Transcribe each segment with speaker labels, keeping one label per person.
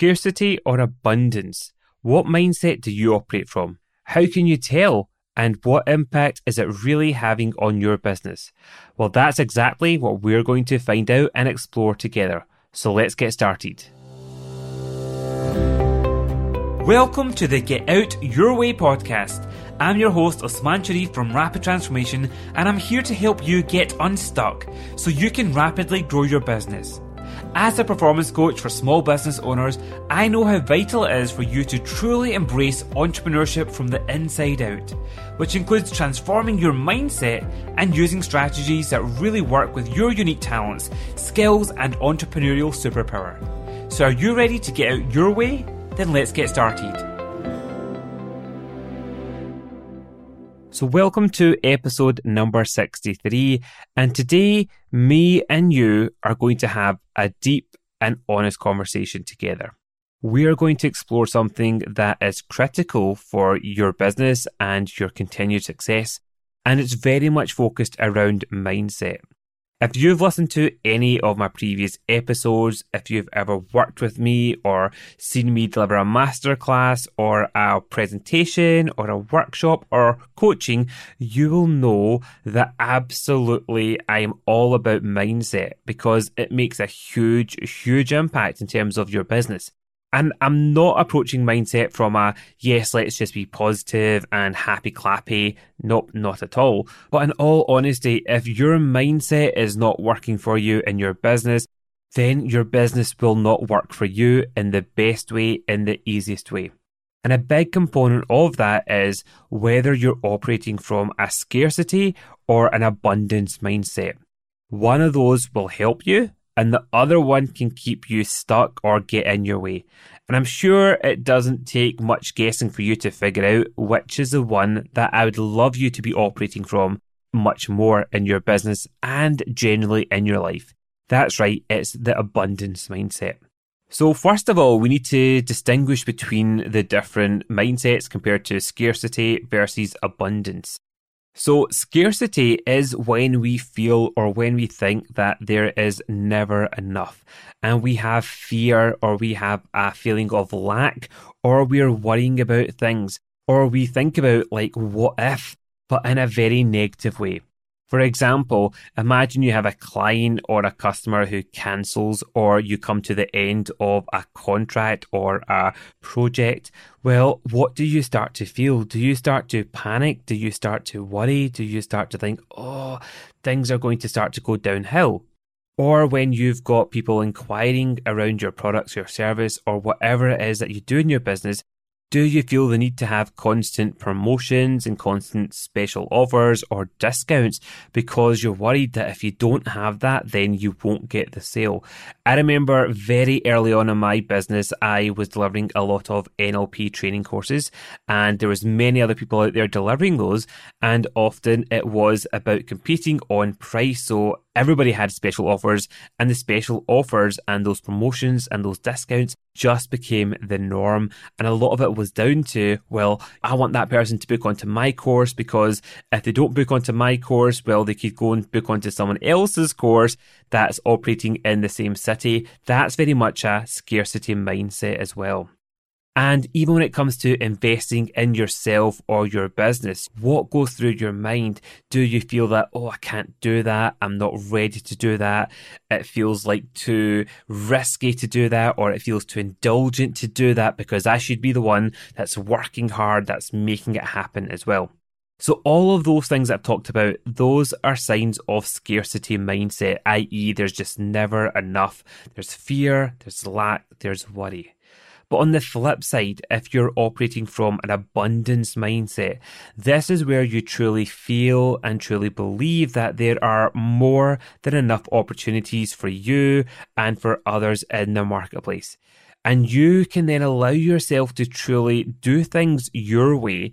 Speaker 1: Scarcity or abundance? What mindset do you operate from? How can you tell? And what impact is it really having on your business? Well, that's exactly what we're going to find out and explore together. So let's get started. Welcome to the Get Out Your Way podcast. I'm your host, Osman Sharif from Rapid Transformation, and I'm here to help you get unstuck so you can rapidly grow your business. As a performance coach for small business owners, I know how vital it is for you to truly embrace entrepreneurship from the inside out, which includes transforming your mindset and using strategies that really work with your unique talents, skills, and entrepreneurial superpower. So, are you ready to get out your way? Then let's get started. So, welcome to episode number 63. And today, me and you are going to have a deep and honest conversation together. We are going to explore something that is critical for your business and your continued success. And it's very much focused around mindset. If you've listened to any of my previous episodes, if you've ever worked with me or seen me deliver a masterclass or a presentation or a workshop or coaching, you will know that absolutely I am all about mindset because it makes a huge, huge impact in terms of your business. And I'm not approaching mindset from a, yes, let's just be positive and happy clappy. Nope, not at all. But in all honesty, if your mindset is not working for you in your business, then your business will not work for you in the best way, in the easiest way. And a big component of that is whether you're operating from a scarcity or an abundance mindset. One of those will help you and the other one can keep you stuck or get in your way. And I'm sure it doesn't take much guessing for you to figure out which is the one that I would love you to be operating from much more in your business and generally in your life. That's right, it's the abundance mindset. So, first of all, we need to distinguish between the different mindsets compared to scarcity versus abundance. So, scarcity is when we feel or when we think that there is never enough, and we have fear or we have a feeling of lack, or we're worrying about things, or we think about, like, what if, but in a very negative way. For example, imagine you have a client or a customer who cancels or you come to the end of a contract or a project. Well, what do you start to feel? Do you start to panic? Do you start to worry? Do you start to think, oh, things are going to start to go downhill? Or when you've got people inquiring around your products, your service, or whatever it is that you do in your business, do you feel the need to have constant promotions and constant special offers or discounts because you're worried that if you don't have that, then you won't get the sale? I remember very early on in my business, I was delivering a lot of NLP training courses and there was many other people out there delivering those. And often it was about competing on price. So everybody had special offers and the special offers and those promotions and those discounts just became the norm. And a lot of it was down to, well, I want that person to book onto my course because if they don't book onto my course, well, they could go and book onto someone else's course that's operating in the same city. That's very much a scarcity mindset as well. And even when it comes to investing in yourself or your business, what goes through your mind? Do you feel that, oh, I can't do that. I'm not ready to do that. It feels like too risky to do that, or it feels too indulgent to do that because I should be the one that's working hard, that's making it happen as well. So, all of those things I've talked about, those are signs of scarcity mindset, i.e., there's just never enough. There's fear, there's lack, there's worry. But on the flip side, if you're operating from an abundance mindset, this is where you truly feel and truly believe that there are more than enough opportunities for you and for others in the marketplace. And you can then allow yourself to truly do things your way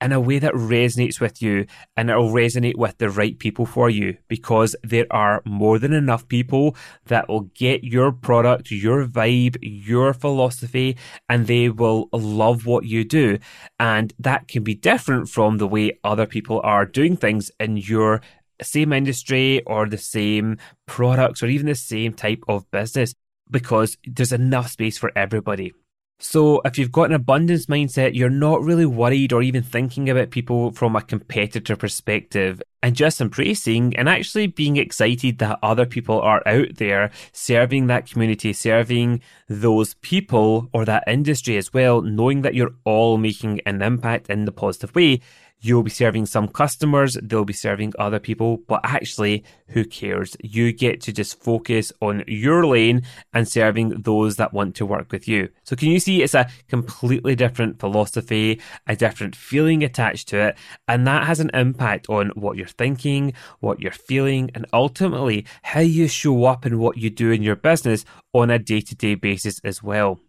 Speaker 1: in a way that resonates with you and it'll resonate with the right people for you because there are more than enough people that will get your product, your vibe, your philosophy, and they will love what you do. And that can be different from the way other people are doing things in your same industry or the same products or even the same type of business. because there's enough space for everybody. So, if you've got an abundance mindset, you're not really worried or even thinking about people from a competitor perspective. And just embracing and actually being excited that other people are out there serving that community, serving those people or that industry as well, knowing that you're all making an impact in the positive way You'll be serving some customers, they'll be serving other people, but actually, who cares? You get to just focus on your lane and serving those that want to work with you. So, can you see it's a completely different philosophy, a different feeling attached to it, and that has an impact on what you're thinking, what you're feeling, and ultimately how you show up and what you do in your business on a day to day basis as well.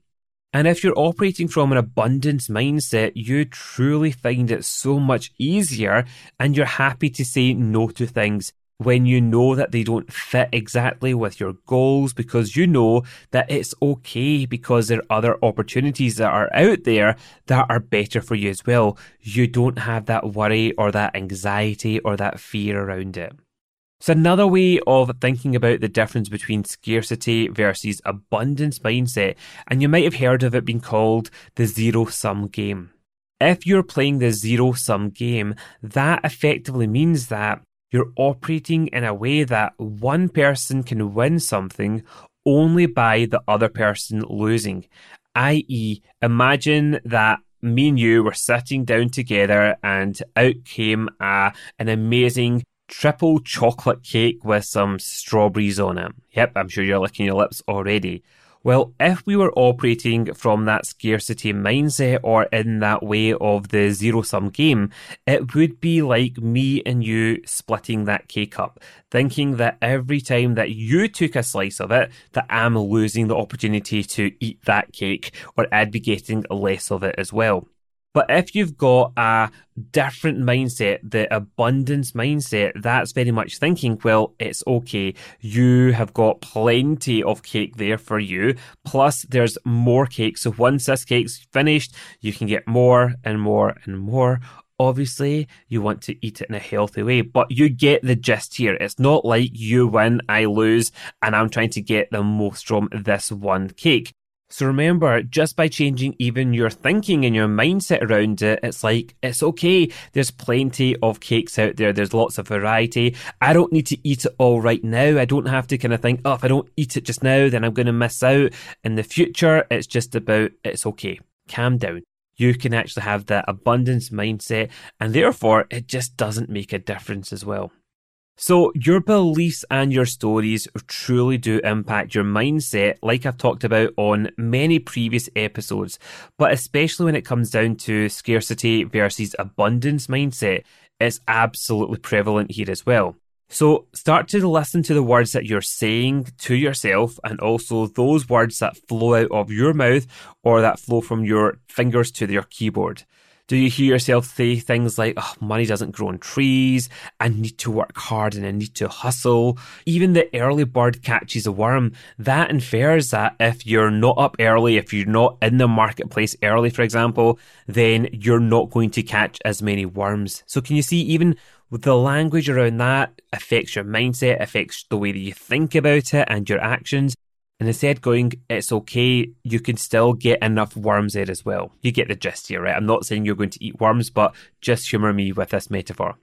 Speaker 1: And if you're operating from an abundance mindset, you truly find it so much easier and you're happy to say no to things when you know that they don't fit exactly with your goals because you know that it's okay because there are other opportunities that are out there that are better for you as well. You don't have that worry or that anxiety or that fear around it. So, another way of thinking about the difference between scarcity versus abundance mindset, and you might have heard of it being called the zero sum game. If you're playing the zero sum game, that effectively means that you're operating in a way that one person can win something only by the other person losing. I.e., imagine that me and you were sitting down together and out came a, an amazing triple chocolate cake with some strawberries on it. Yep, I'm sure you're licking your lips already. Well, if we were operating from that scarcity mindset or in that way of the zero sum game, it would be like me and you splitting that cake up, thinking that every time that you took a slice of it, that I'm losing the opportunity to eat that cake or I'd be getting less of it as well. But if you've got a different mindset, the abundance mindset, that's very much thinking, well, it's okay. You have got plenty of cake there for you. Plus, there's more cake. So once this cake's finished, you can get more and more and more. Obviously, you want to eat it in a healthy way, but you get the gist here. It's not like you win, I lose, and I'm trying to get the most from this one cake. So remember, just by changing even your thinking and your mindset around it, it's like, it's okay. There's plenty of cakes out there. There's lots of variety. I don't need to eat it all right now. I don't have to kind of think, oh, if I don't eat it just now, then I'm going to miss out in the future. It's just about, it's okay. Calm down. You can actually have that abundance mindset and therefore it just doesn't make a difference as well. So, your beliefs and your stories truly do impact your mindset, like I've talked about on many previous episodes, but especially when it comes down to scarcity versus abundance mindset, it's absolutely prevalent here as well. So, start to listen to the words that you're saying to yourself and also those words that flow out of your mouth or that flow from your fingers to your keyboard. Do you hear yourself say things like, oh, money doesn't grow on trees, I need to work hard and I need to hustle? Even the early bird catches a worm. That infers that if you're not up early, if you're not in the marketplace early, for example, then you're not going to catch as many worms. So can you see even the language around that affects your mindset, affects the way that you think about it and your actions. And instead going, it's okay, you can still get enough worms there as well. You get the gist here, right? I'm not saying you're going to eat worms, but just humour me with this metaphor.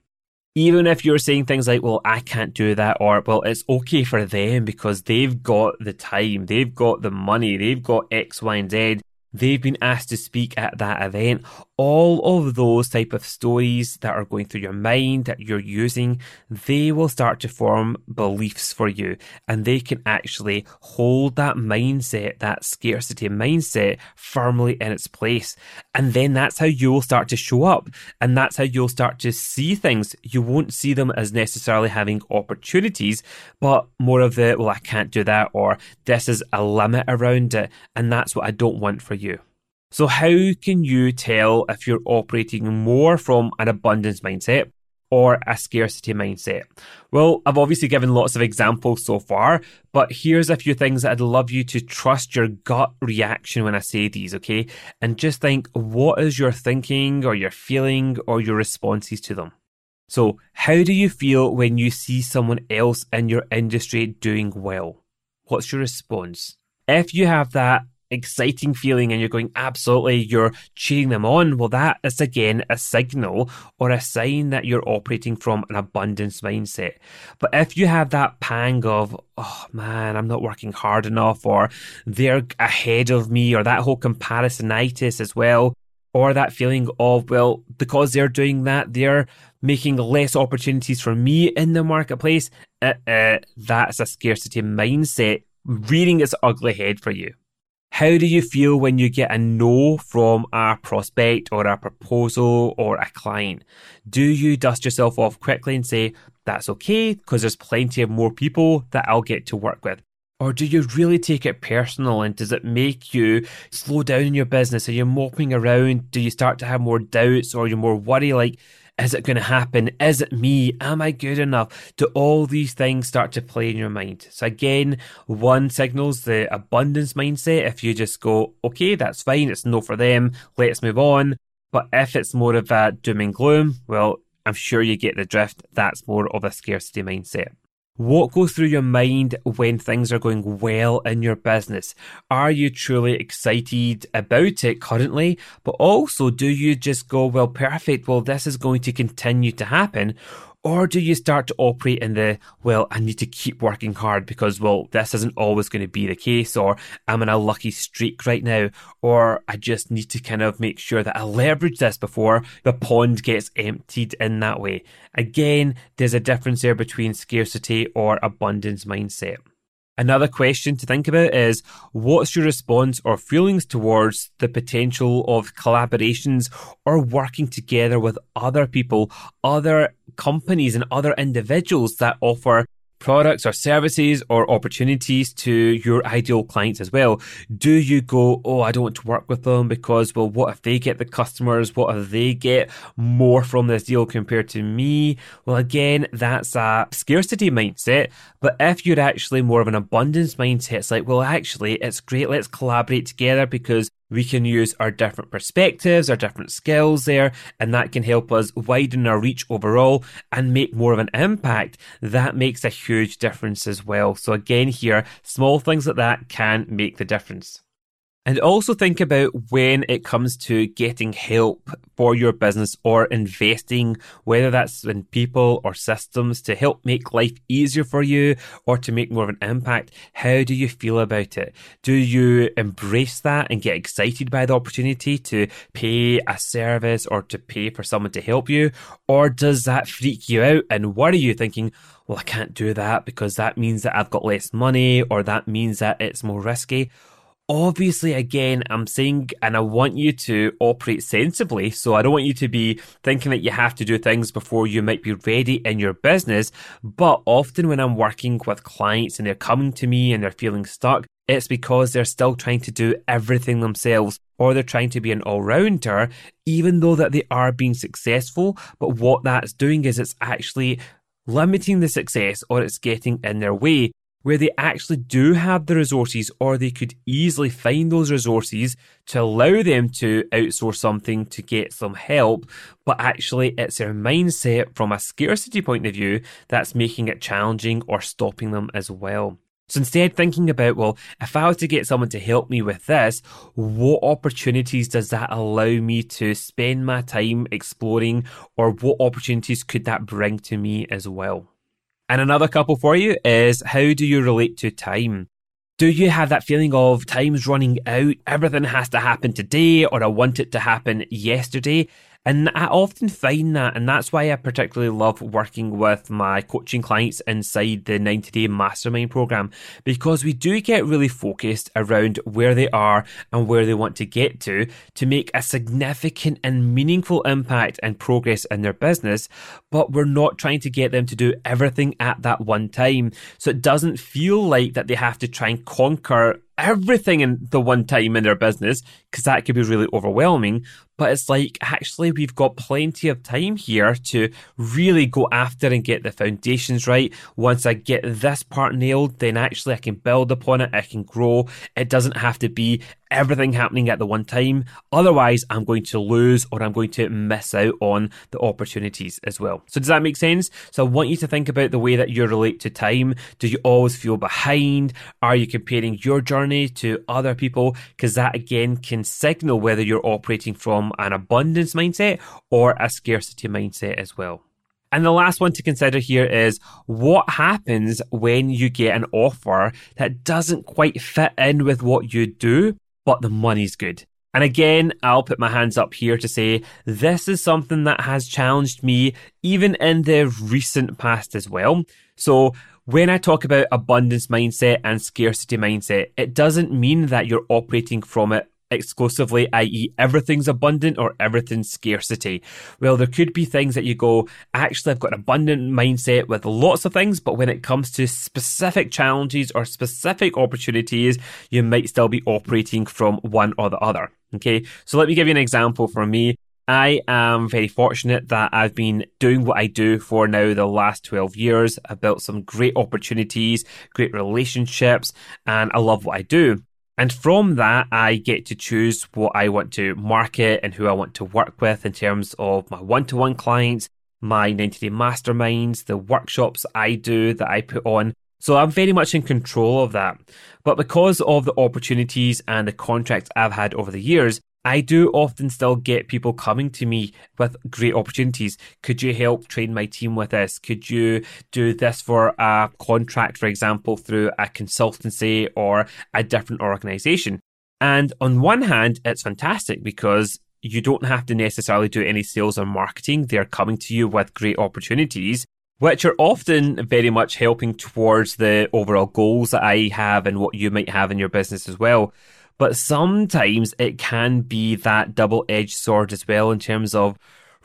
Speaker 1: Even if you're saying things like, well, I can't do that, or, well, it's okay for them because they've got the time, they've got the money, they've got X, Y, and Z, they've been asked to speak at that event. All of those type of stories that are going through your mind that you're using they will start to form beliefs for you. And they can actually hold that mindset that scarcity mindset firmly in its place. And then that's how you'll start to show up. And that's how you'll start to see things. You won't see them as necessarily having opportunities but more of the well I can't do that or this is a limit around it and that's what I don't want for you so, how can you tell if you're operating more from an abundance mindset or a scarcity mindset? Well, I've obviously given lots of examples so far, but here's a few things that I'd love you to trust your gut reaction when I say these, okay? And just think what is your thinking or your feeling or your responses to them? So, how do you feel when you see someone else in your industry doing well? What's your response? If you have that exciting feeling and you're going, absolutely, you're cheering them on, well, that is again a signal or a sign that you're operating from an abundance mindset. But if you have that pang of, oh man, I'm not working hard enough, or they're ahead of me, or that whole comparisonitis as well, or that feeling of, well, because they're doing that, they're making less opportunities for me in the marketplace, uh, uh, that's a scarcity mindset rearing its ugly head for you. How do you feel when you get a no from a prospect or a proposal or a client? Do you dust yourself off quickly and say, that's okay, because there's plenty of more people that I'll get to work with? Or do you really take it personal and does it make you slow down in your business? Are you moping around? Do you start to have more doubts or you're more worried like, is it going to happen? Is it me? Am I good enough? Do all these things start to play in your mind? So again, one signals the abundance mindset. If you just go, okay, that's fine. It's no for them. Let's move on. But if it's more of a doom and gloom, well, I'm sure you get the drift. That's more of a scarcity mindset. What goes through your mind when things are going well in your business? Are you truly excited about it currently? But also, do you just go, well, perfect, well, this is going to continue to happen? Or do you start to operate in the, well, I need to keep working hard because, well, this isn't always going to be the case, or I'm in a lucky streak right now, or I just need to kind of make sure that I leverage this before the pond gets emptied in that way. Again, there's a difference there between scarcity or abundance mindset. Another question to think about is what's your response or feelings towards the potential of collaborations or working together with other people, other companies and other individuals that offer products or services or opportunities to your ideal clients as well? Do you go, oh, I don't want to work with them because, well, what if they get the customers? What if they get more from this deal compared to me? Well, again, that's a scarcity mindset. But if you're actually more of an abundance mindset, it's like, well, actually, it's great. Let's collaborate together because we can use our different perspectives, our different skills there, and that can help us widen our reach overall and make more of an impact. That makes a huge difference as well. So again, here, small things like that can make the difference. And also think about when it comes to getting help for your business or investing, whether that's in people or systems to help make life easier for you or to make more of an impact. How do you feel about it? Do you embrace that and get excited by the opportunity to pay a service or to pay for someone to help you? Or does that freak you out and worry you thinking, well, I can't do that because that means that I've got less money or that means that it's more risky? Obviously again i'm saying and i want you to operate sensibly so i don't want you to be thinking that you have to do things before you might be ready in your business but often when i'm working with clients and they're coming to me and they're feeling stuck it's because they're still trying to do everything themselves or they're trying to be an all-rounder even though that they are being successful but what that's doing is it's actually limiting the success or it's getting in their way where they actually do have the resources or they could easily find those resources to allow them to outsource something to get some help. But actually, it's their mindset from a scarcity point of view that's making it challenging or stopping them as well. So instead, thinking about, well, if I was to get someone to help me with this, what opportunities does that allow me to spend my time exploring, or what opportunities could that bring to me as well? And another couple for you is how do you relate to time? Do you have that feeling of time's running out? Everything has to happen today, or I want it to happen yesterday. And I often find that, and that's why I particularly love working with my coaching clients inside the 90 day mastermind program, because we do get really focused around where they are and where they want to get to to make a significant and meaningful impact and progress in their business. But we're not trying to get them to do everything at that one time. So it doesn't feel like that they have to try and conquer everything in the one time in their business because that could be really overwhelming. But it's like actually we've got plenty of time here to really go after and get the foundations right. Once I get this part nailed, then actually I can build upon it, I can grow. It doesn't have to be everything happening at the one time. Otherwise, I'm going to lose or I'm going to miss out on the opportunities as well. So, does that make sense? So, I want you to think about the way that you relate to time. Do you always feel behind? Are you comparing your journey to other people? Because that again can signal whether you're operating from an abundance mindset or a scarcity mindset as well. And the last one to consider here is what happens when you get an offer that doesn't quite fit in with what you do, but the money's good. And again, I'll put my hands up here to say this is something that has challenged me even in the recent past as well. So when I talk about abundance mindset and scarcity mindset, it doesn't mean that you're operating from it exclusively, i.e., everything's abundant or everything's scarcity. Well, there could be things that you go, actually, I've got an abundant mindset with lots of things, but when it comes to specific challenges or specific opportunities, you might still be operating from one or the other. Okay, so let me give you an example for me. I am very fortunate that I've been doing what I do for now the last 12 years. I've built some great opportunities, great relationships, and I love what I do. And from that, I get to choose what I want to market and who I want to work with in terms of my one to one clients, my 90 day masterminds, the workshops I do that I put on. So I'm very much in control of that. But because of the opportunities and the contracts I've had over the years, I do often still get people coming to me with great opportunities. Could you help train my team with this? Could you do this for a contract, for example, through a consultancy or a different organization? And on one hand, it's fantastic because you don't have to necessarily do any sales or marketing. They're coming to you with great opportunities, which are often very much helping towards the overall goals that I have and what you might have in your business as well. But sometimes it can be that double edged sword as well in terms of,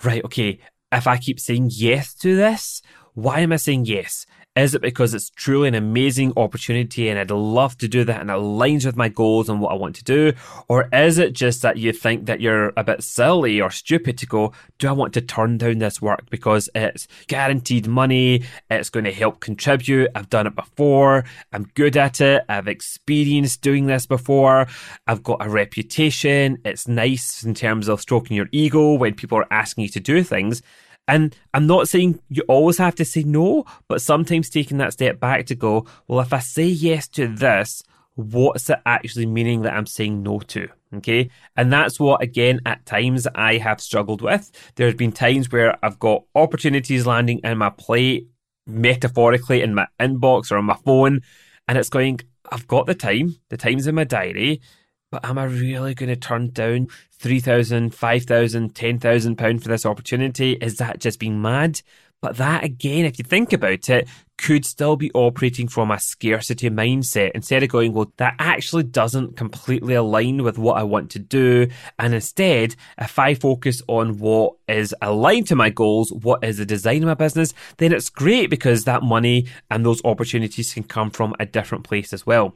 Speaker 1: right, okay, if I keep saying yes to this, why am I saying yes? Is it because it's truly an amazing opportunity and I'd love to do that and it aligns with my goals and what I want to do? Or is it just that you think that you're a bit silly or stupid to go, do I want to turn down this work because it's guaranteed money? It's going to help contribute. I've done it before. I'm good at it. I've experienced doing this before. I've got a reputation. It's nice in terms of stroking your ego when people are asking you to do things. And I'm not saying you always have to say no, but sometimes taking that step back to go, well, if I say yes to this, what's it actually meaning that I'm saying no to? Okay. And that's what, again, at times I have struggled with. There's been times where I've got opportunities landing in my plate, metaphorically in my inbox or on my phone, and it's going, I've got the time, the time's in my diary, but am I really going to turn down 3,000, 5,000, 10,000 pounds for this opportunity? Is that just being mad? But that again, if you think about it, could still be operating from a scarcity mindset instead of going, well, that actually doesn't completely align with what I want to do. And instead, if I focus on what is aligned to my goals, what is the design of my business, then it's great because that money and those opportunities can come from a different place as well.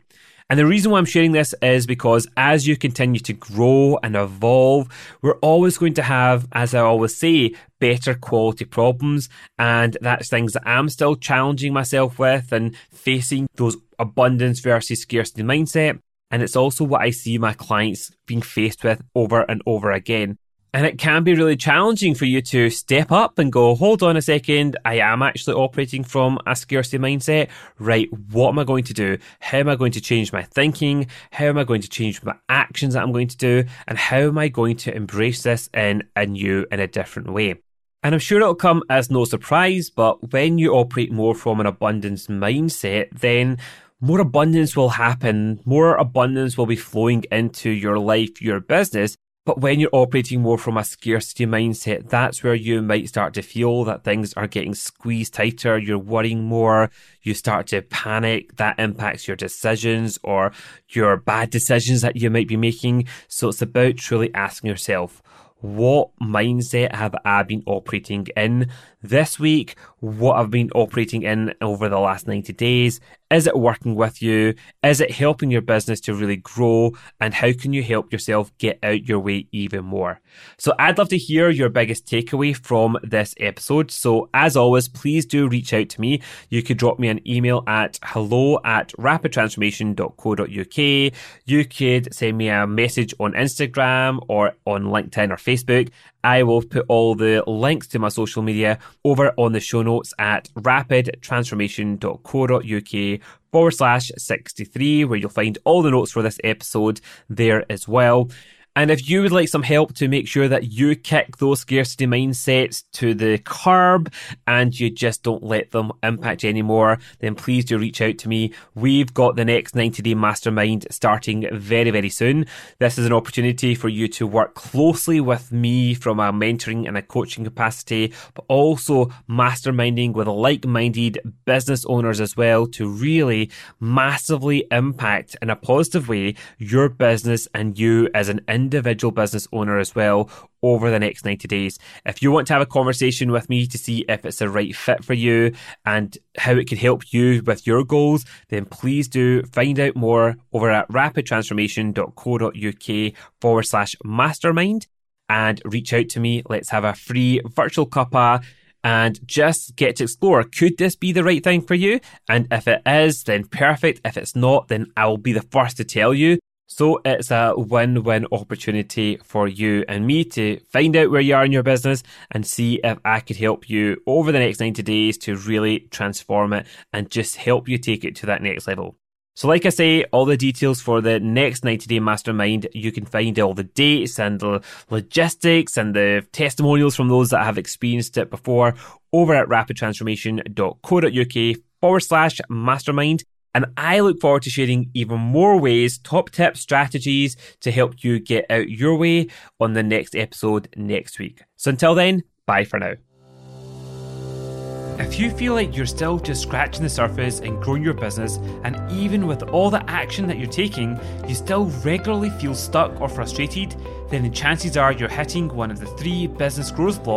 Speaker 1: And the reason why I'm sharing this is because as you continue to grow and evolve, we're always going to have, as I always say, better quality problems. And that's things that I'm still challenging myself with and facing those abundance versus scarcity mindset. And it's also what I see my clients being faced with over and over again. And it can be really challenging for you to step up and go, hold on a second, I am actually operating from a scarcity mindset. Right, what am I going to do? How am I going to change my thinking? How am I going to change my actions that I'm going to do? And how am I going to embrace this in a new and a different way? And I'm sure it'll come as no surprise, but when you operate more from an abundance mindset, then more abundance will happen, more abundance will be flowing into your life, your business, but when you're operating more from a scarcity mindset, that's where you might start to feel that things are getting squeezed tighter. You're worrying more. You start to panic. That impacts your decisions or your bad decisions that you might be making. So it's about truly asking yourself, what mindset have I been operating in this week, what I've been operating in over the last 90 days. Is it working with you? Is it helping your business to really grow? And how can you help yourself get out your way even more? So I'd love to hear your biggest takeaway from this episode. So as always, please do reach out to me. You could drop me an email at hello at rapidtransformation.co.uk. You could send me a message on Instagram or on LinkedIn or Facebook. I will put all the links to my social media over on the show notes at rapidtransformation.co.uk forward slash 63, where you'll find all the notes for this episode there as well. And if you would like some help to make sure that you kick those scarcity mindsets to the curb and you just don't let them impact you anymore, then please do reach out to me. We've got the next 90 day mastermind starting very, very soon. This is an opportunity for you to work closely with me from a mentoring and a coaching capacity, but also masterminding with like minded business owners as well to really massively impact in a positive way your business and you as an individual individual business owner as well over the next 90 days. If you want to have a conversation with me to see if it's the right fit for you and how it can help you with your goals, then please do find out more over at rapidtransformation.co.uk forward slash mastermind and reach out to me. Let's have a free virtual cuppa and just get to explore. Could this be the right thing for you? And if it is, then perfect. If it's not, then I'll be the first to tell you. So it's a win win opportunity for you and me to find out where you are in your business and see if I could help you over the next 90 days to really transform it and just help you take it to that next level. So, like I say, all the details for the next 90 day mastermind, you can find all the dates and the logistics and the testimonials from those that have experienced it before over at rapidtransformation.co.uk forward slash mastermind. And I look forward to sharing even more ways, top tips, strategies to help you get out your way on the next episode next week. So until then, bye for now. If you feel like you're still just scratching the surface and growing your business, and even with all the action that you're taking, you still regularly feel stuck or frustrated, then the chances are you're hitting one of the three business growth blocks